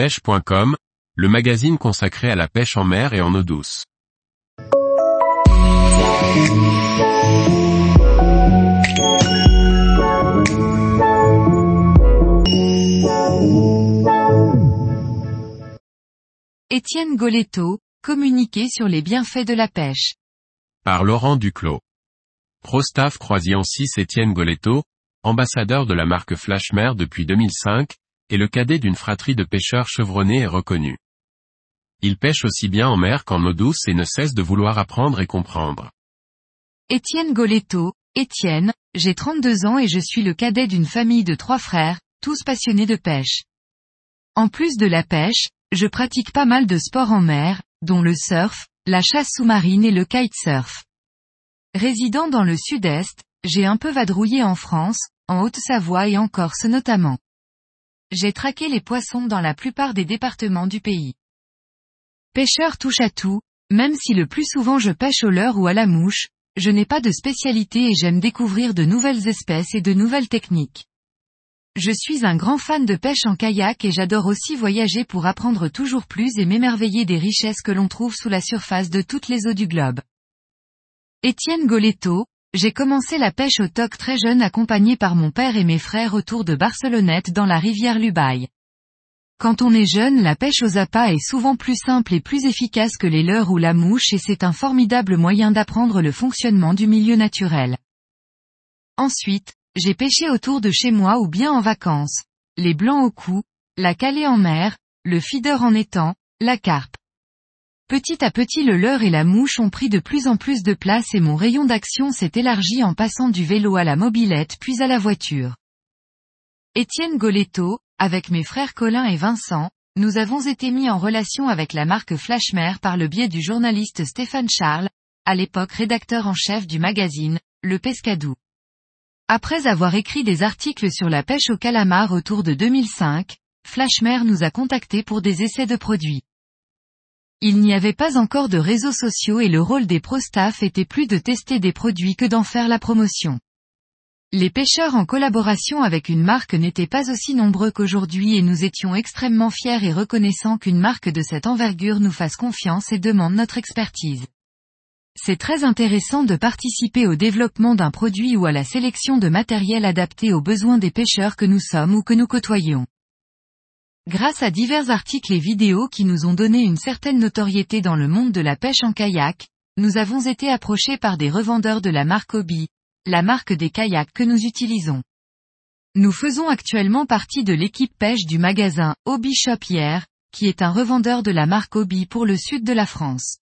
pêche.com, le magazine consacré à la pêche en mer et en eau douce. Étienne Goletto, communiquer sur les bienfaits de la pêche. Par Laurent Duclos. Prostaff Croisian 6 Étienne Goletto, ambassadeur de la marque Flashmer depuis 2005, est le cadet d'une fratrie de pêcheurs chevronnés et reconnus. Il pêche aussi bien en mer qu'en eau douce et ne cesse de vouloir apprendre et comprendre. Étienne Goletto, Étienne, j'ai 32 ans et je suis le cadet d'une famille de trois frères, tous passionnés de pêche. En plus de la pêche, je pratique pas mal de sports en mer, dont le surf, la chasse sous-marine et le kitesurf. Résidant dans le sud-est, j'ai un peu vadrouillé en France, en Haute-Savoie et en Corse notamment. J'ai traqué les poissons dans la plupart des départements du pays. Pêcheur touche à tout, même si le plus souvent je pêche au leurre ou à la mouche, je n'ai pas de spécialité et j'aime découvrir de nouvelles espèces et de nouvelles techniques. Je suis un grand fan de pêche en kayak et j'adore aussi voyager pour apprendre toujours plus et m'émerveiller des richesses que l'on trouve sous la surface de toutes les eaux du globe. Étienne Goletto, j'ai commencé la pêche au toc très jeune accompagné par mon père et mes frères autour de Barcelonnette dans la rivière Lubaï. Quand on est jeune la pêche aux appâts est souvent plus simple et plus efficace que les leurres ou la mouche et c'est un formidable moyen d'apprendre le fonctionnement du milieu naturel. Ensuite, j'ai pêché autour de chez moi ou bien en vacances. Les blancs au cou, la calée en mer, le feeder en étang, la carpe. Petit à petit le leurre et la mouche ont pris de plus en plus de place et mon rayon d'action s'est élargi en passant du vélo à la mobilette puis à la voiture. Étienne Goletto, avec mes frères Colin et Vincent, nous avons été mis en relation avec la marque Flashmer par le biais du journaliste Stéphane Charles, à l'époque rédacteur en chef du magazine, Le Pescadou. Après avoir écrit des articles sur la pêche au calamar autour de 2005, Flashmer nous a contactés pour des essais de produits. Il n'y avait pas encore de réseaux sociaux et le rôle des pro-staff était plus de tester des produits que d'en faire la promotion. Les pêcheurs en collaboration avec une marque n'étaient pas aussi nombreux qu'aujourd'hui et nous étions extrêmement fiers et reconnaissants qu'une marque de cette envergure nous fasse confiance et demande notre expertise. C'est très intéressant de participer au développement d'un produit ou à la sélection de matériel adapté aux besoins des pêcheurs que nous sommes ou que nous côtoyons. Grâce à divers articles et vidéos qui nous ont donné une certaine notoriété dans le monde de la pêche en kayak, nous avons été approchés par des revendeurs de la marque Obi, la marque des kayaks que nous utilisons. Nous faisons actuellement partie de l'équipe pêche du magasin Obi Shop Hier, qui est un revendeur de la marque Obi pour le sud de la France.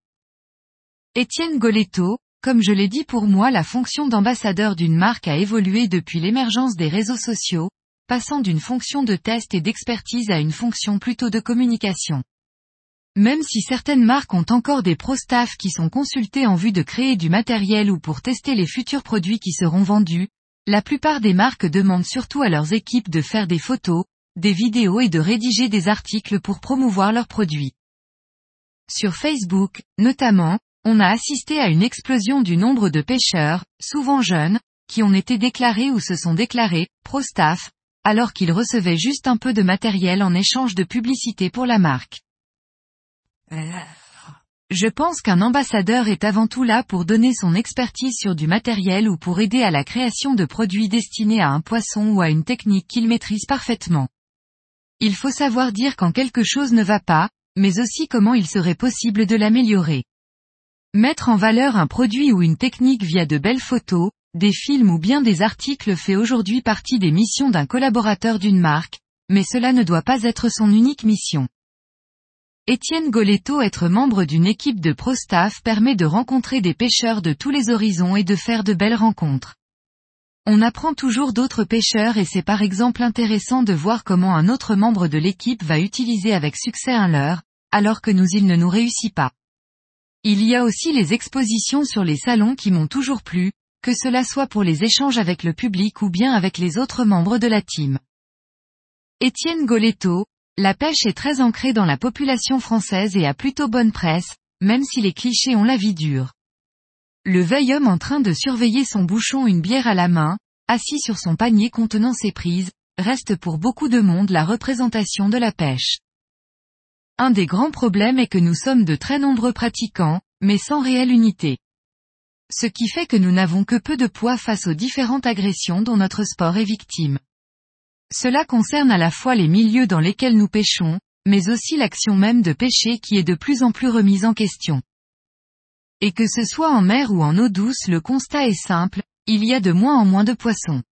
Étienne Goletto, comme je l'ai dit pour moi la fonction d'ambassadeur d'une marque a évolué depuis l'émergence des réseaux sociaux, passant d'une fonction de test et d'expertise à une fonction plutôt de communication. Même si certaines marques ont encore des pro-staff qui sont consultés en vue de créer du matériel ou pour tester les futurs produits qui seront vendus, la plupart des marques demandent surtout à leurs équipes de faire des photos, des vidéos et de rédiger des articles pour promouvoir leurs produits. Sur Facebook, notamment, on a assisté à une explosion du nombre de pêcheurs, souvent jeunes, qui ont été déclarés ou se sont déclarés, pro-staff, alors qu'ils recevaient juste un peu de matériel en échange de publicité pour la marque. Je pense qu'un ambassadeur est avant tout là pour donner son expertise sur du matériel ou pour aider à la création de produits destinés à un poisson ou à une technique qu'il maîtrise parfaitement. Il faut savoir dire quand quelque chose ne va pas, mais aussi comment il serait possible de l'améliorer. Mettre en valeur un produit ou une technique via de belles photos, des films ou bien des articles fait aujourd'hui partie des missions d'un collaborateur d'une marque, mais cela ne doit pas être son unique mission. Étienne Goletto être membre d'une équipe de pro-staff permet de rencontrer des pêcheurs de tous les horizons et de faire de belles rencontres. On apprend toujours d'autres pêcheurs et c'est par exemple intéressant de voir comment un autre membre de l'équipe va utiliser avec succès un leurre, alors que nous il ne nous réussit pas. Il y a aussi les expositions sur les salons qui m'ont toujours plu, que cela soit pour les échanges avec le public ou bien avec les autres membres de la team. Étienne Goletto, la pêche est très ancrée dans la population française et a plutôt bonne presse, même si les clichés ont la vie dure. Le veille homme en train de surveiller son bouchon une bière à la main, assis sur son panier contenant ses prises, reste pour beaucoup de monde la représentation de la pêche. un des grands problèmes est que nous sommes de très nombreux pratiquants, mais sans réelle unité. Ce qui fait que nous n'avons que peu de poids face aux différentes agressions dont notre sport est victime. Cela concerne à la fois les milieux dans lesquels nous pêchons, mais aussi l'action même de pêcher qui est de plus en plus remise en question. Et que ce soit en mer ou en eau douce le constat est simple, il y a de moins en moins de poissons.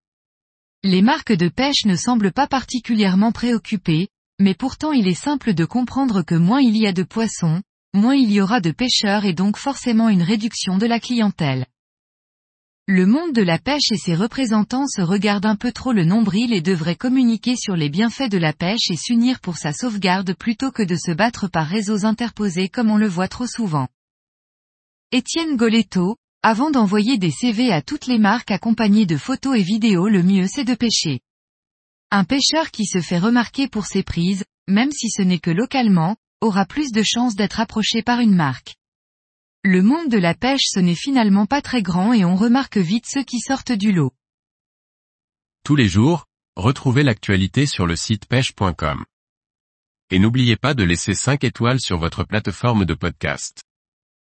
Les marques de pêche ne semblent pas particulièrement préoccupées, mais pourtant il est simple de comprendre que moins il y a de poissons, moins il y aura de pêcheurs et donc forcément une réduction de la clientèle. Le monde de la pêche et ses représentants se regardent un peu trop le nombril et devraient communiquer sur les bienfaits de la pêche et s'unir pour sa sauvegarde plutôt que de se battre par réseaux interposés comme on le voit trop souvent. Étienne Goletto, avant d'envoyer des CV à toutes les marques accompagnées de photos et vidéos le mieux c'est de pêcher. Un pêcheur qui se fait remarquer pour ses prises, même si ce n'est que localement, aura plus de chances d'être approché par une marque. Le monde de la pêche ce n'est finalement pas très grand et on remarque vite ceux qui sortent du lot. Tous les jours, retrouvez l'actualité sur le site pêche.com. Et n'oubliez pas de laisser 5 étoiles sur votre plateforme de podcast.